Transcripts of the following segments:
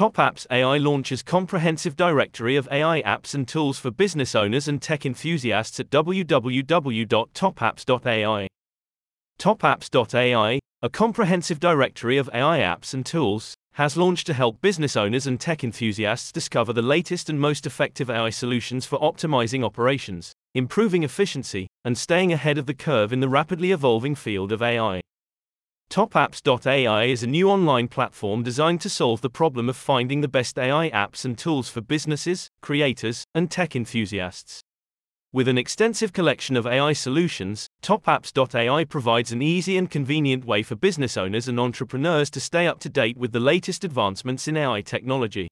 TopApps AI launches comprehensive directory of AI apps and tools for business owners and tech enthusiasts at www.topapps.ai. TopApps.ai, a comprehensive directory of AI apps and tools, has launched to help business owners and tech enthusiasts discover the latest and most effective AI solutions for optimizing operations, improving efficiency, and staying ahead of the curve in the rapidly evolving field of AI. TopApps.ai is a new online platform designed to solve the problem of finding the best AI apps and tools for businesses, creators, and tech enthusiasts. With an extensive collection of AI solutions, TopApps.ai provides an easy and convenient way for business owners and entrepreneurs to stay up to date with the latest advancements in AI technology.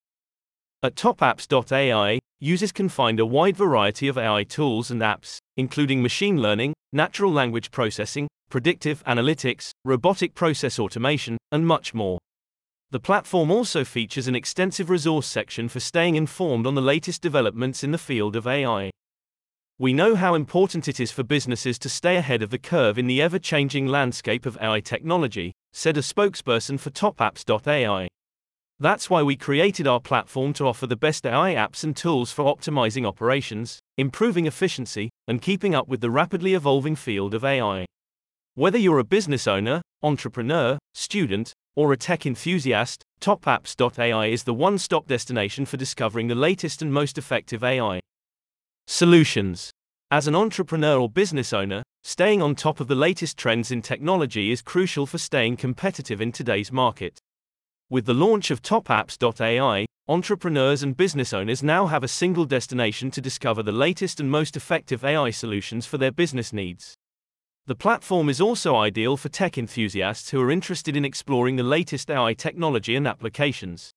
At TopApps.ai, users can find a wide variety of AI tools and apps, including machine learning, natural language processing, predictive analytics, robotic process automation, and much more. The platform also features an extensive resource section for staying informed on the latest developments in the field of AI. We know how important it is for businesses to stay ahead of the curve in the ever changing landscape of AI technology, said a spokesperson for TopApps.ai. That's why we created our platform to offer the best AI apps and tools for optimizing operations, improving efficiency, and keeping up with the rapidly evolving field of AI. Whether you're a business owner, entrepreneur, student, or a tech enthusiast, TopApps.ai is the one stop destination for discovering the latest and most effective AI solutions. As an entrepreneur or business owner, staying on top of the latest trends in technology is crucial for staying competitive in today's market. With the launch of TopApps.ai, entrepreneurs and business owners now have a single destination to discover the latest and most effective AI solutions for their business needs. The platform is also ideal for tech enthusiasts who are interested in exploring the latest AI technology and applications.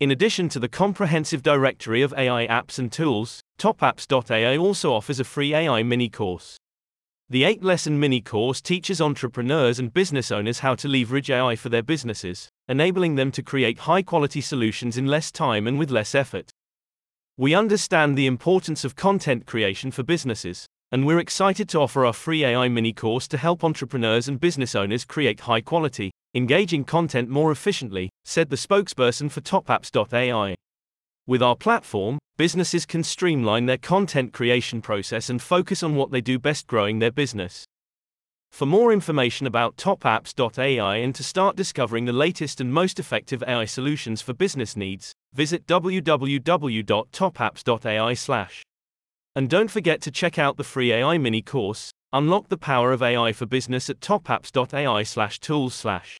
In addition to the comprehensive directory of AI apps and tools, TopApps.ai also offers a free AI mini course. The 8 lesson mini course teaches entrepreneurs and business owners how to leverage AI for their businesses, enabling them to create high quality solutions in less time and with less effort. We understand the importance of content creation for businesses, and we're excited to offer our free AI mini course to help entrepreneurs and business owners create high quality, engaging content more efficiently, said the spokesperson for TopApps.ai. With our platform, businesses can streamline their content creation process and focus on what they do best growing their business. For more information about TopApps.ai and to start discovering the latest and most effective AI solutions for business needs, visit www.topapps.ai. And don't forget to check out the free AI mini course, Unlock the Power of AI for Business at topapps.ai/tools/.